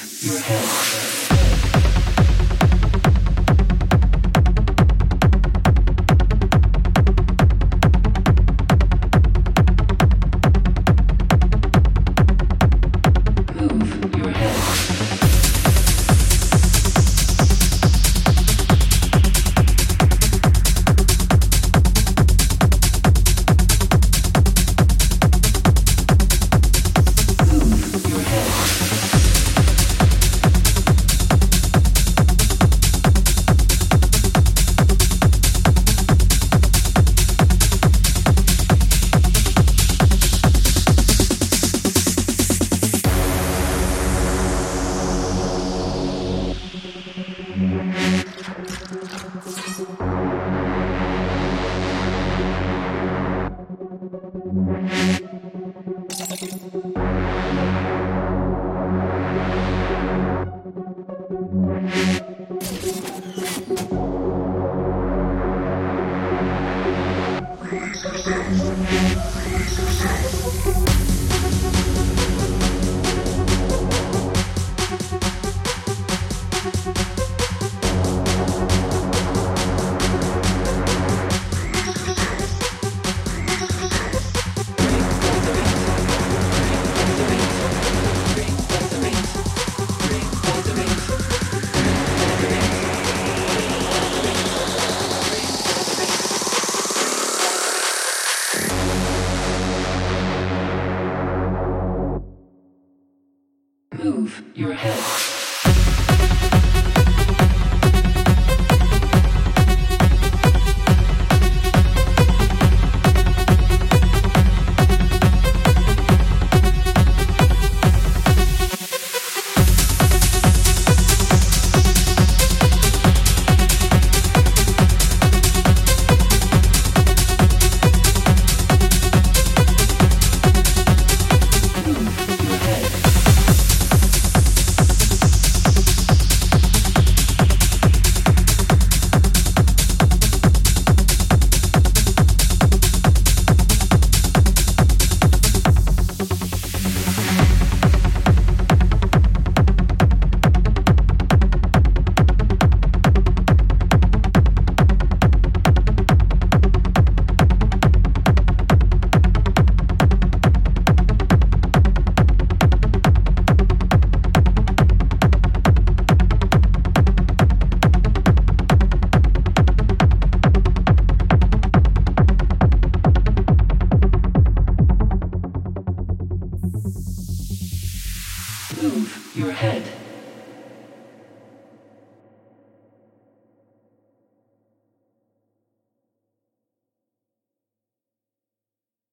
Groove. Release yourself. Release move your head. Move your head.